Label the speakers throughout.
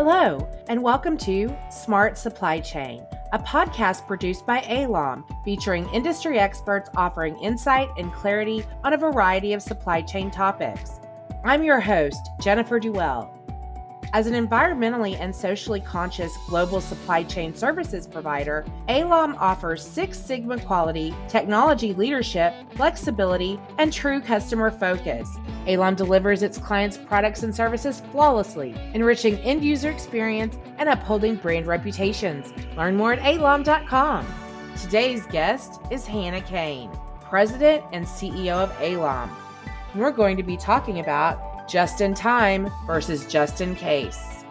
Speaker 1: Hello, and welcome to Smart Supply Chain, a podcast produced by ALOM featuring industry experts offering insight and clarity on a variety of supply chain topics. I'm your host, Jennifer Duell. As an environmentally and socially conscious global supply chain services provider, ALOM offers Six Sigma quality, technology leadership, flexibility, and true customer focus. ALOM delivers its clients' products and services flawlessly, enriching end user experience and upholding brand reputations. Learn more at alom.com. Today's guest is Hannah Kane, President and CEO of ALOM. We're going to be talking about just in time versus just in case.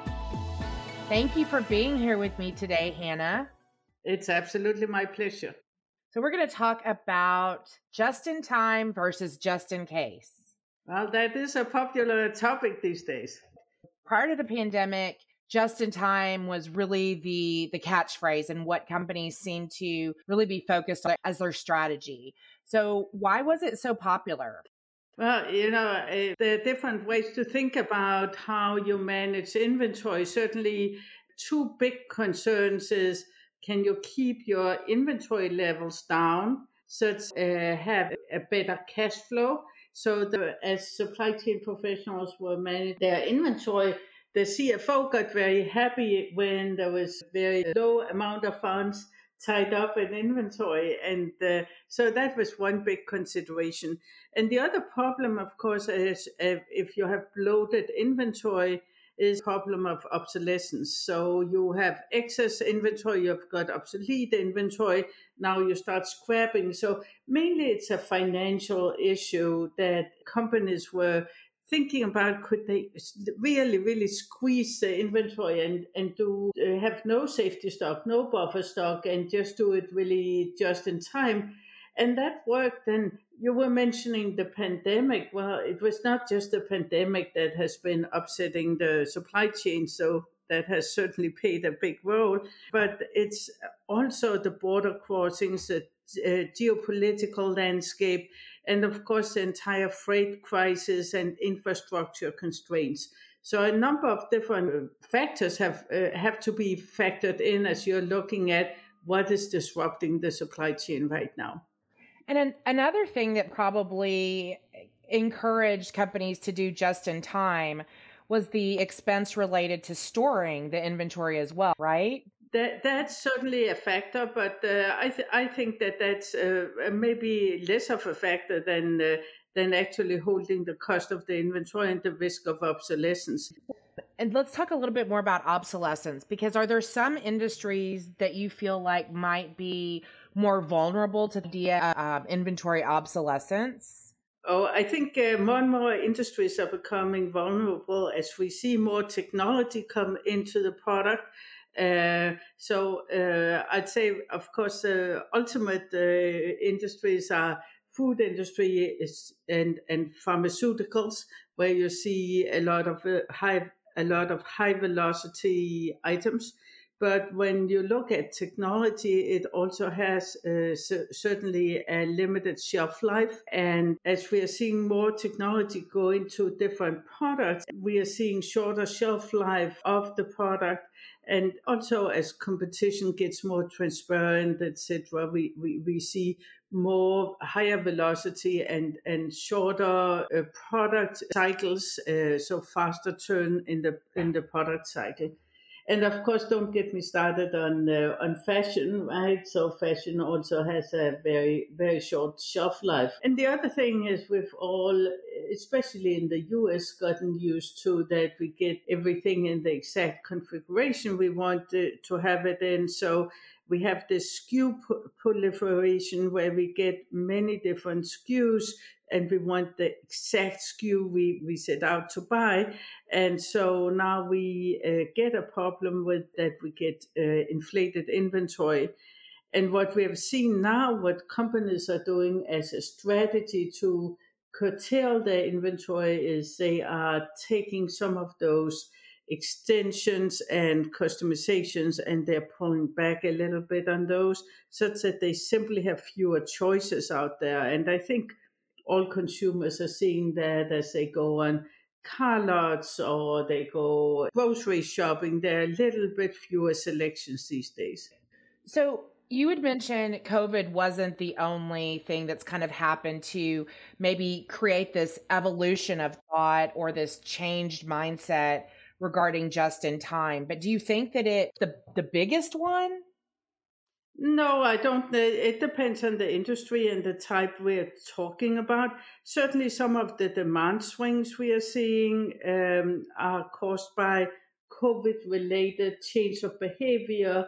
Speaker 1: Thank you for being here with me today, Hannah.
Speaker 2: It's absolutely my pleasure.
Speaker 1: So, we're going to talk about just in time versus just in case.
Speaker 2: Well, that is a popular topic these days.
Speaker 1: Prior to the pandemic, just in time was really the the catchphrase and what companies seem to really be focused on as their strategy. So, why was it so popular?
Speaker 2: Well, you know, uh, there are different ways to think about how you manage inventory. Certainly, two big concerns is can you keep your inventory levels down such uh, have a better cash flow? So, the, as supply chain professionals were managing their inventory, the CFO got very happy when there was very low amount of funds tied up in inventory. And uh, so that was one big consideration. And the other problem, of course, is uh, if you have bloated inventory, is problem of obsolescence. So you have excess inventory, you've got obsolete inventory, now you start scrapping. So mainly it's a financial issue that companies were thinking about could they really really squeeze the inventory and and do uh, have no safety stock no buffer stock and just do it really just in time. And that worked. And you were mentioning the pandemic. Well it was not just the pandemic that has been upsetting the supply chain so that has certainly played a big role. But it's also the border crossings the uh, geopolitical landscape and of course the entire freight crisis and infrastructure constraints. So a number of different factors have uh, have to be factored in as you're looking at what is disrupting the supply chain right now.
Speaker 1: And an, another thing that probably encouraged companies to do just in time was the expense related to storing the inventory as well, right?
Speaker 2: That that's certainly a factor, but uh, I th- I think that that's uh, maybe less of a factor than uh, than actually holding the cost of the inventory and the risk of obsolescence.
Speaker 1: And let's talk a little bit more about obsolescence because are there some industries that you feel like might be more vulnerable to the uh, inventory obsolescence?
Speaker 2: Oh, I think uh, more and more industries are becoming vulnerable as we see more technology come into the product uh, so uh, I'd say, of course, uh, ultimate industries are food industry is, and and pharmaceuticals, where you see a lot of high a lot of high velocity items. But when you look at technology, it also has uh, certainly a limited shelf life. And as we are seeing more technology go into different products, we are seeing shorter shelf life of the product and also as competition gets more transparent etc we, we, we see more higher velocity and and shorter uh, product cycles uh, so faster turn in the in the product cycle and of course, don't get me started on uh, on fashion, right? So fashion also has a very very short shelf life. And the other thing is, we've all, especially in the U.S., gotten used to that we get everything in the exact configuration we want to, to have it in. So we have this SKU proliferation where we get many different SKUs and we want the exact SKU we, we set out to buy. And so now we uh, get a problem with that we get uh, inflated inventory. And what we have seen now, what companies are doing as a strategy to curtail their inventory is they are taking some of those extensions and customizations and they're pulling back a little bit on those such that they simply have fewer choices out there. And I think all consumers are seeing that as they go on car lots or they go grocery shopping. There are a little bit fewer selections these days.
Speaker 1: So you had mentioned COVID wasn't the only thing that's kind of happened to maybe create this evolution of thought or this changed mindset regarding just in time. But do you think that it the the biggest one?
Speaker 2: No, I don't. It depends on the industry and the type we're talking about. Certainly, some of the demand swings we are seeing um, are caused by COVID related change of behavior,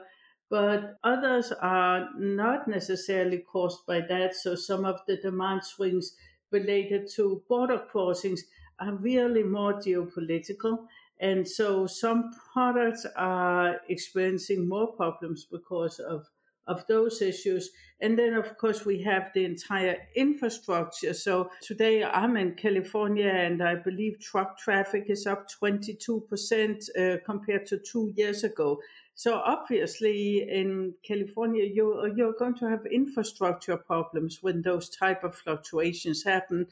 Speaker 2: but others are not necessarily caused by that. So, some of the demand swings related to border crossings are really more geopolitical. And so, some products are experiencing more problems because of of those issues. And then, of course, we have the entire infrastructure. So today I'm in California, and I believe truck traffic is up 22% uh, compared to two years ago. So obviously, in California, you're, you're going to have infrastructure problems when those type of fluctuations happen.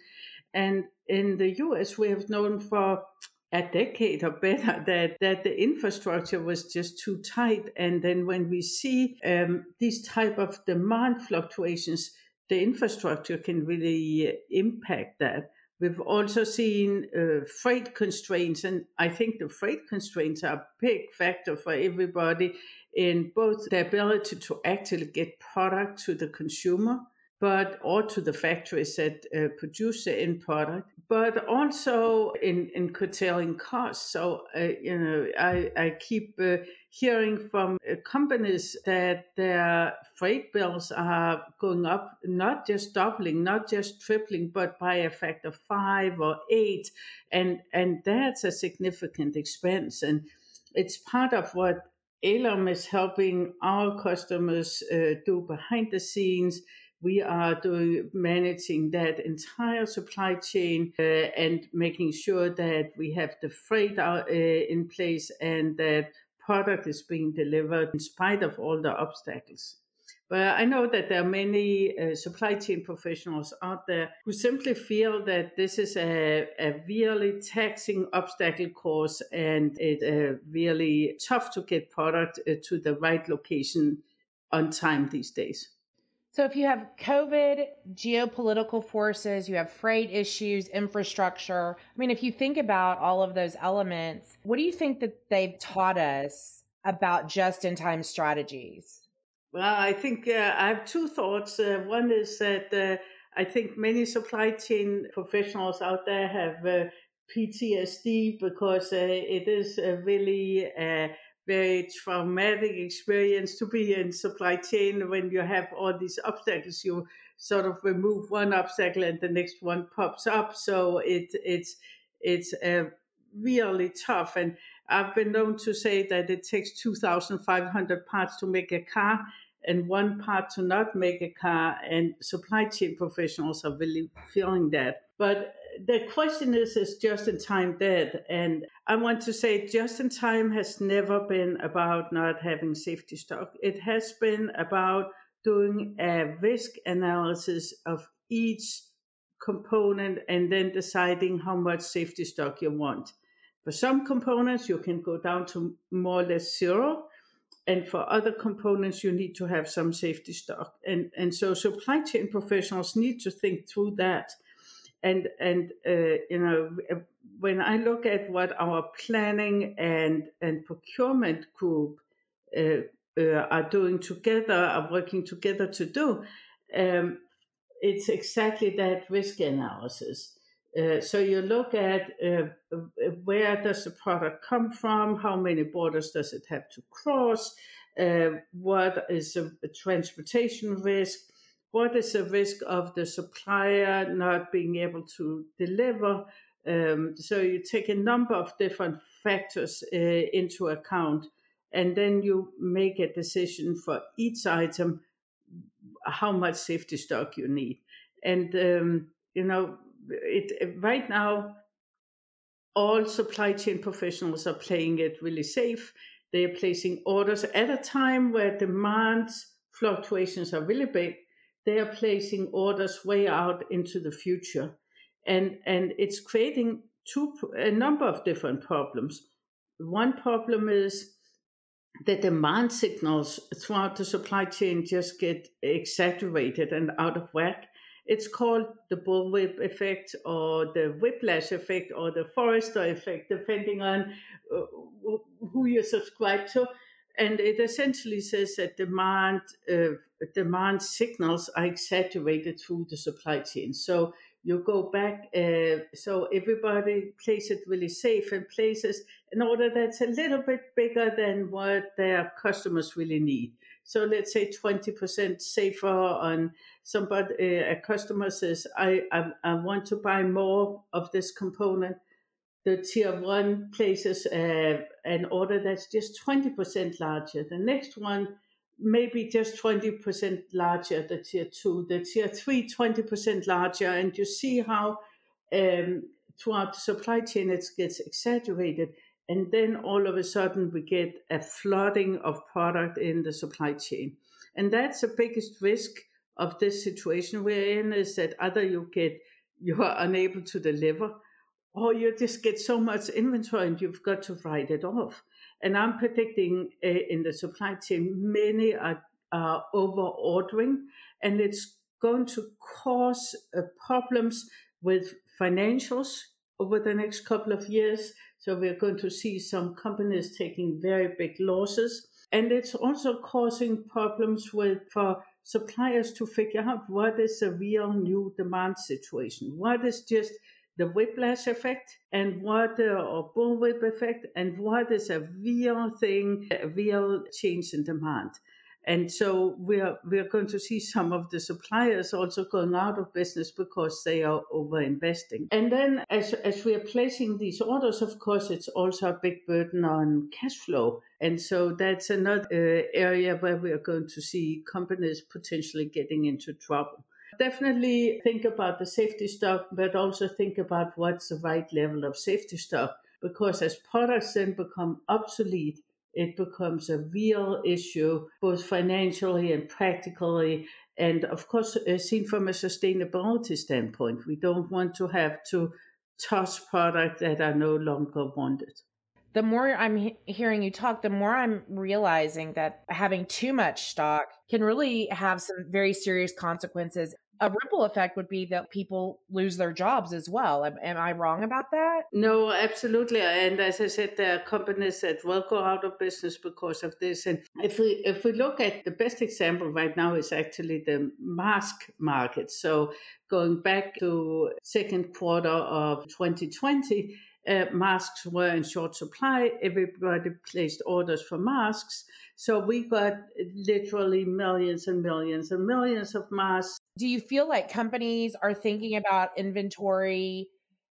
Speaker 2: And in the US, we have known for a decade or better that, that the infrastructure was just too tight. And then when we see um, these type of demand fluctuations, the infrastructure can really uh, impact that. We've also seen uh, freight constraints, and I think the freight constraints are a big factor for everybody in both the ability to actually get product to the consumer but or to the factories that uh, produce the end product, but also in, in curtailing costs. So, uh, you know, I, I keep uh, hearing from uh, companies that their freight bills are going up, not just doubling, not just tripling, but by a factor of five or eight. And, and that's a significant expense. And it's part of what Alom is helping our customers uh, do behind the scenes we are doing managing that entire supply chain uh, and making sure that we have the freight out, uh, in place and that product is being delivered in spite of all the obstacles. But I know that there are many uh, supply chain professionals out there who simply feel that this is a, a really taxing obstacle course and it's uh, really tough to get product uh, to the right location on time these days.
Speaker 1: So if you have COVID, geopolitical forces, you have freight issues, infrastructure. I mean, if you think about all of those elements, what do you think that they've taught us about just in time strategies?
Speaker 2: Well, I think uh, I have two thoughts. Uh, one is that uh, I think many supply chain professionals out there have uh, PTSD because uh, it is really uh, very traumatic experience to be in supply chain when you have all these obstacles. You sort of remove one obstacle and the next one pops up. So it it's it's uh, really tough. And I've been known to say that it takes 2,500 parts to make a car and one part to not make a car. And supply chain professionals are really feeling that. But the question is is just in time dead. And i want to say just in time has never been about not having safety stock. It has been about doing a risk analysis of each component and then deciding how much safety stock you want. For some components you can go down to more or less zero. And for other components you need to have some safety stock. And and so supply chain professionals need to think through that and and uh, you know when I look at what our planning and and procurement group uh, uh, are doing together, are working together to do, um, it's exactly that risk analysis. Uh, so you look at uh, where does the product come from, how many borders does it have to cross, uh, what is a transportation risk, what is the risk of the supplier not being able to deliver? Um, so you take a number of different factors uh, into account, and then you make a decision for each item how much safety stock you need. And um, you know, it right now, all supply chain professionals are playing it really safe. They are placing orders at a time where demand fluctuations are really big they are placing orders way out into the future. And, and it's creating two a number of different problems. One problem is the demand signals throughout the supply chain just get exaggerated and out of whack. It's called the bullwhip effect or the whiplash effect or the Forrester effect, depending on uh, who you subscribe to. And it essentially says that demand uh, demand signals are exaggerated through the supply chain. So you go back, uh, so everybody plays it really safe and places in order that's a little bit bigger than what their customers really need. So let's say 20% safer on somebody, uh, a customer says, I, I, I want to buy more of this component. The tier one places uh, an order that's just 20% larger. The next one, maybe just 20% larger, the tier two. The tier three, 20% larger. And you see how um, throughout the supply chain it gets exaggerated and then all of a sudden we get a flooding of product in the supply chain and that's the biggest risk of this situation we're in is that either you get you are unable to deliver or you just get so much inventory and you've got to write it off and i'm predicting uh, in the supply chain many are, are over ordering and it's going to cause uh, problems with financials over the next couple of years so we're going to see some companies taking very big losses. And it's also causing problems with for suppliers to figure out what is a real new demand situation. What is just the whiplash effect and what the or bullwhip effect and what is a real thing, a real change in demand. And so we're we're going to see some of the suppliers also going out of business because they are over investing. And then as as we are placing these orders, of course, it's also a big burden on cash flow. And so that's another uh, area where we are going to see companies potentially getting into trouble. Definitely think about the safety stock, but also think about what's the right level of safety stock. Because as products then become obsolete, it becomes a real issue, both financially and practically. And of course, uh, seen from a sustainability standpoint, we don't want to have to toss products that are no longer wanted.
Speaker 1: The more I'm he- hearing you talk, the more I'm realizing that having too much stock can really have some very serious consequences a ripple effect would be that people lose their jobs as well. Am, am, I wrong about that?
Speaker 2: No, absolutely. And as I said, there are companies that will go out of business because of this. And if we if we look at the best example right now is actually the mask market. So going back to second quarter of 2020. Uh, masks were in short supply. Everybody placed orders for masks. So we got literally millions and millions and millions of masks
Speaker 1: do you feel like companies are thinking about inventory?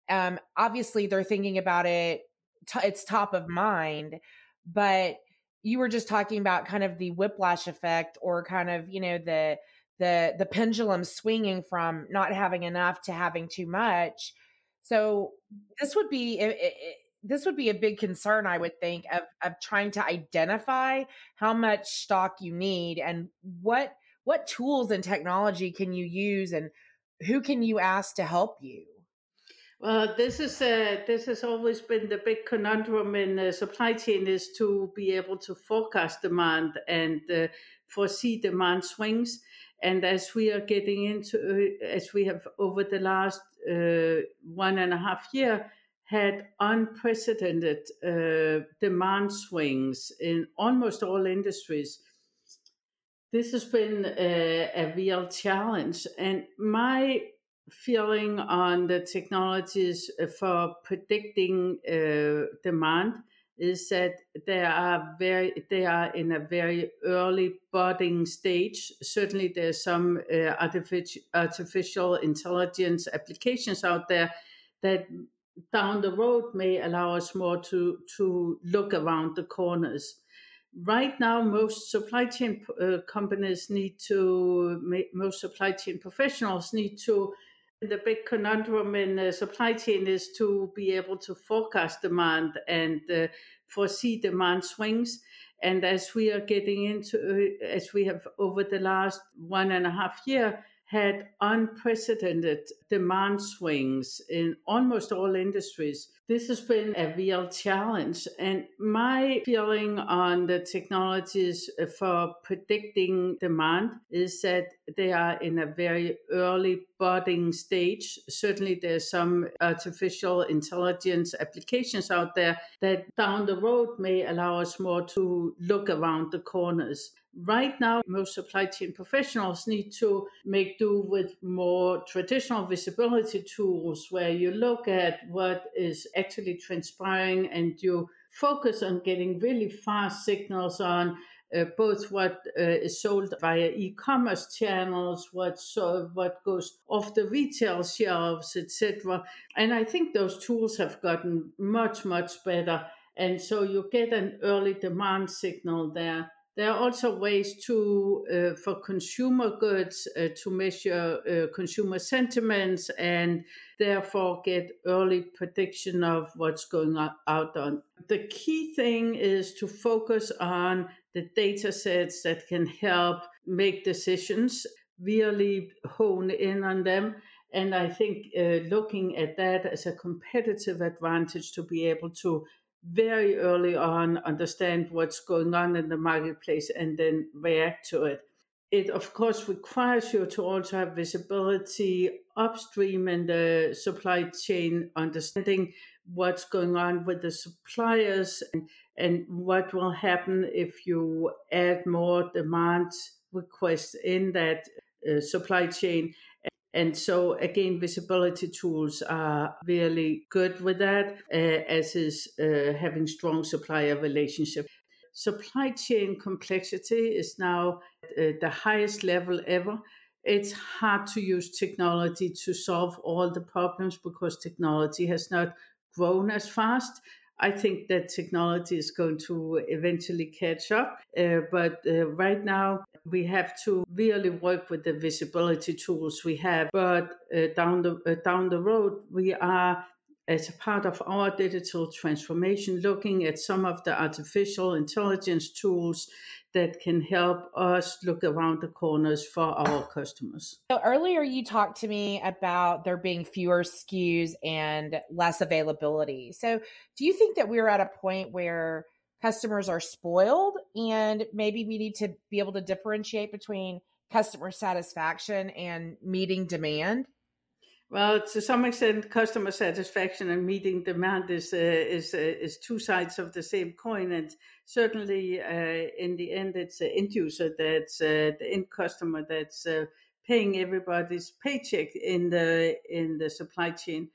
Speaker 1: Um, obviously they're thinking about it t- it's top of mind but you were just talking about kind of the whiplash effect or kind of you know the the the pendulum swinging from not having enough to having too much. So this would be it, it, this would be a big concern i would think of of trying to identify how much stock you need and what what tools and technology can you use and who can you ask to help you?
Speaker 2: Well, this is uh, this has always been the big conundrum in the supply chain is to be able to forecast demand and uh, foresee demand swings. And as we are getting into, uh, as we have over the last uh, one and a half year had unprecedented uh, demand swings in almost all industries this has been a, a real challenge. And my feeling on the technologies for predicting uh, demand is that they are very they are in a very early budding stage. Certainly, there's some uh, artificial artificial intelligence applications out there that down the road may allow us more to to look around the corners right now most supply chain uh, companies need to most supply chain professionals need to the big conundrum in the supply chain is to be able to forecast demand and uh, foresee demand swings. And as we are getting into uh, as we have over the last one and a half year had unprecedented demand swings in almost all industries. This has been a real challenge. And my feeling on the technologies for predicting demand is that they are in a very early budding stage. Certainly, there's some artificial intelligence applications out there that down the road may allow us more to look around the corners. Right now, most supply chain professionals need to make do with more traditional visibility tools where you look at what is actually transpiring and you focus on getting really fast signals on uh, both what uh, is sold via e-commerce channels, what so what goes off the retail shelves, etc. And I think those tools have gotten much much better, and so you get an early demand signal there. There are also ways to, uh, for consumer goods, uh, to measure uh, consumer sentiments and therefore get early prediction of what's going out on. The key thing is to focus on the data sets that can help make decisions, really hone in on them. And I think uh, looking at that as a competitive advantage to be able to very early on understand what's going on in the marketplace and then react to it. It, of course, requires you to also have visibility upstream in the supply chain, understanding what's going on with the suppliers and, and what will happen if you add more demand requests in that uh, supply chain and so again, visibility tools are really good with that, uh, as is uh, having strong supplier relationship. Supply chain complexity is now at the highest level ever. It's hard to use technology to solve all the problems because technology has not grown as fast. I think that technology is going to eventually catch up. Uh, but uh, right now, we have to really work with the visibility tools we have. But uh, down the uh, down the road, we are as a part of our digital transformation, looking at some of the artificial intelligence tools that can help us look around the corners for our customers.
Speaker 1: So earlier you talked to me about there being fewer SKUs and less availability. So do you think that we're at a point where customers are spoiled and maybe we need to be able to differentiate between customer satisfaction and meeting demand?
Speaker 2: Well, to some extent, customer satisfaction and meeting demand is uh, is uh, is two sides of the same coin, and certainly uh, in the end, it's the end user that's uh, the end customer that's uh, paying everybody's paycheck in the in the supply chain.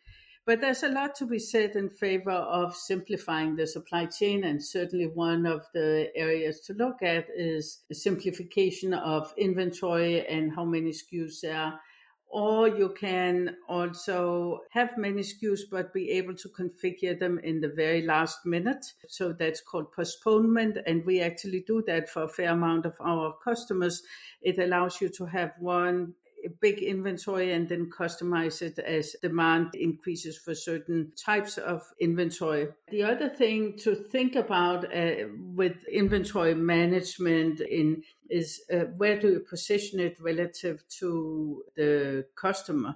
Speaker 2: But there's a lot to be said in favor of simplifying the supply chain, and certainly one of the areas to look at is the simplification of inventory and how many SKUs there are or you can also have many SKUs but be able to configure them in the very last minute. So that's called postponement. And we actually do that for a fair amount of our customers. It allows you to have one big inventory and then customize it as demand increases for certain types of inventory. The other thing to think about uh, with inventory management in is uh, where do you position it relative to the customer?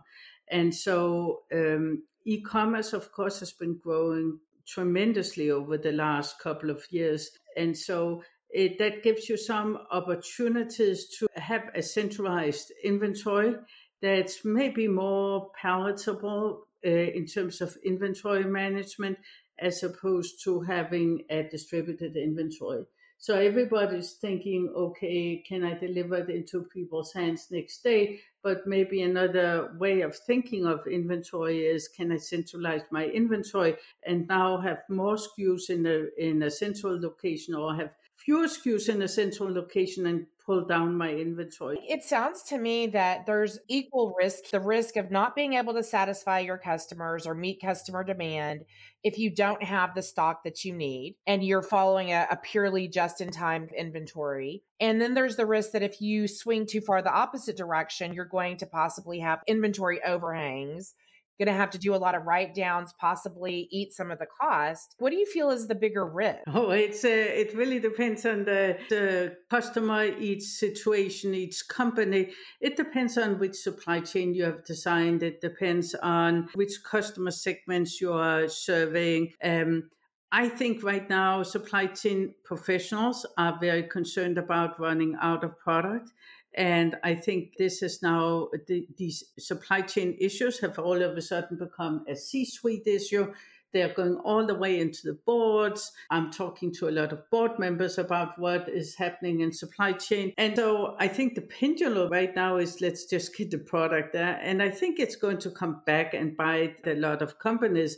Speaker 2: And so um, e-commerce, of course, has been growing tremendously over the last couple of years. And so it, that gives you some opportunities to have a centralized inventory that's maybe more palatable uh, in terms of inventory management as opposed to having a distributed inventory. So everybody's thinking, okay, can I deliver it into people's hands next day? But maybe another way of thinking of inventory is, can I centralize my inventory and now have more SKUs in a in a central location, or have fewer SKUs in a central location and pull down my inventory.
Speaker 1: It sounds to me that there's equal risk the risk of not being able to satisfy your customers or meet customer demand if you don't have the stock that you need and you're following a, a purely just in time inventory. And then there's the risk that if you swing too far the opposite direction, you're going to possibly have inventory overhangs going to have to do a lot of write downs, possibly eat some of the cost. What do you feel is the bigger risk?
Speaker 2: Oh, it's uh, it really depends on the, the customer, each situation, each company. It depends on which supply chain you have designed. It depends on which customer segments you are serving. Um, I think right now supply chain professionals are very concerned about running out of product. And I think this is now, the, these supply chain issues have all of a sudden become a C suite issue. They're going all the way into the boards. I'm talking to a lot of board members about what is happening in supply chain. And so I think the pendulum right now is let's just get the product there. And I think it's going to come back and bite a lot of companies.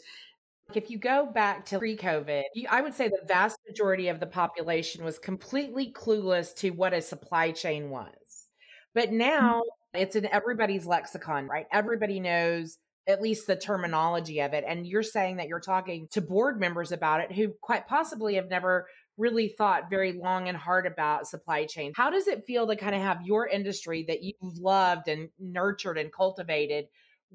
Speaker 1: If you go back to pre COVID, I would say the vast majority of the population was completely clueless to what a supply chain was. But mm. now it's in everybody's lexicon, right? Everybody knows at least the terminology of it. And you're saying that you're talking to board members about it who quite possibly have never really thought very long and hard about supply chain. How does it feel to kind of have your industry that you've loved and nurtured and cultivated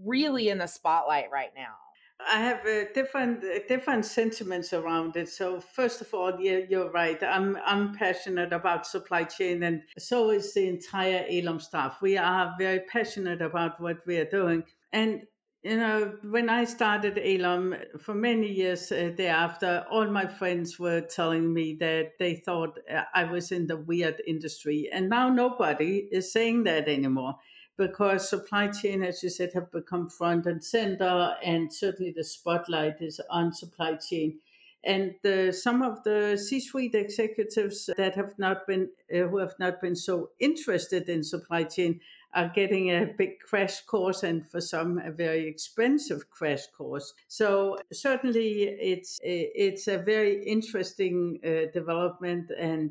Speaker 1: really in the spotlight right now?
Speaker 2: I have uh, different uh, different sentiments around it. So first of all, yeah, you're right. I'm I'm passionate about supply chain, and so is the entire ALOM staff. We are very passionate about what we are doing, and you know, when I started ALOM for many years uh, thereafter, all my friends were telling me that they thought I was in the weird industry, and now nobody is saying that anymore because supply chain, as you said, have become front and center, and certainly the spotlight is on supply chain. And some of the C-suite executives that have not been, uh, who have not been so interested in supply chain, are getting a big crash course, and for some, a very expensive crash course. So certainly, it's it's a very interesting uh, development, and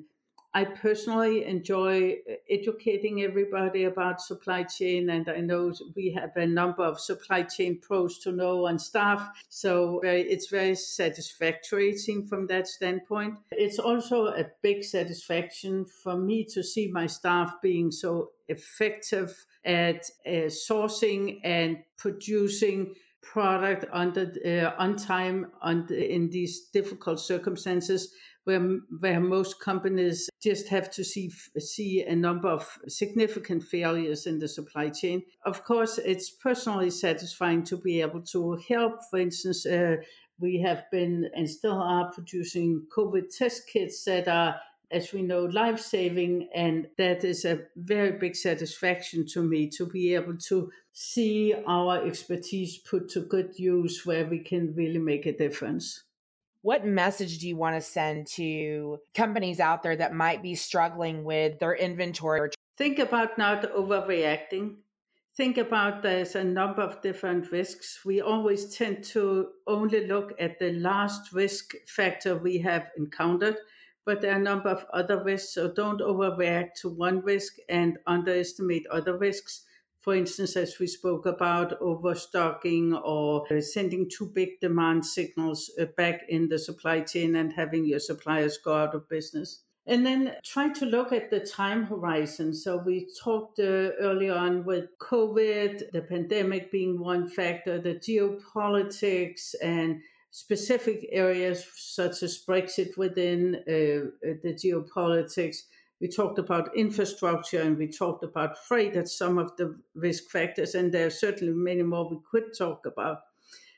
Speaker 2: I personally enjoy educating everybody about supply chain, and I know we have a number of supply chain pros to know on staff. So it's very satisfactory, it from that standpoint. It's also a big satisfaction for me to see my staff being so effective at uh, sourcing and producing product under uh, on time under, in these difficult circumstances where where most companies just have to see see a number of significant failures in the supply chain. Of course, it's personally satisfying to be able to help. For instance, uh, we have been and still are producing COVID test kits that are as we know, life saving. And that is a very big satisfaction to me to be able to see our expertise put to good use where we can really make a difference
Speaker 1: what message do you want to send to companies out there that might be struggling with their inventory?
Speaker 2: Think about not overreacting. Think about there's a number of different risks. We always tend to only look at the last risk factor we have encountered, but there are a number of other risks. So don't overreact to one risk and underestimate other risks for instance, as we spoke about, overstocking or sending too big demand signals uh, back in the supply chain and having your suppliers go out of business. And then try to look at the time horizon. So we talked uh, early on with COVID, the pandemic being one factor, the geopolitics and specific areas such as Brexit within uh, the geopolitics we talked about infrastructure and we talked about freight as some of the risk factors, and there are certainly many more we could talk about.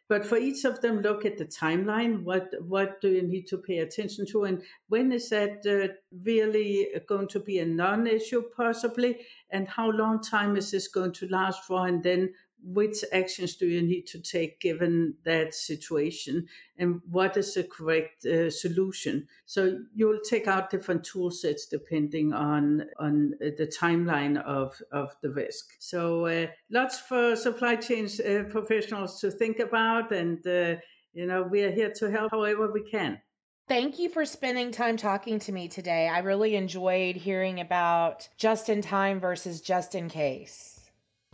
Speaker 2: But for each of them, look at the timeline. What what do you need to pay attention to, and when is that uh, really going to be a non-issue, possibly, and how long time is this going to last for, and then which actions do you need to take given that situation and what is the correct uh, solution so you'll take out different tool sets depending on on uh, the timeline of of the risk so uh, lots for supply chain uh, professionals to think about and uh, you know we are here to help however we can
Speaker 1: Thank you for spending time talking to me today. I really enjoyed hearing about just in time versus just in case.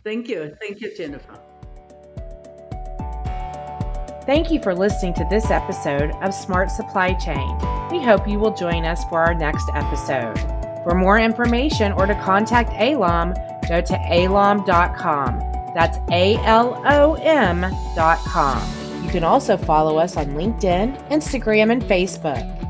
Speaker 2: Thank you. Thank you, Jennifer.
Speaker 1: Thank you for listening to this episode of Smart Supply Chain. We hope you will join us for our next episode. For more information or to contact ALOM, go to alom.com. That's A L O M dot com. You can also follow us on LinkedIn, Instagram, and Facebook.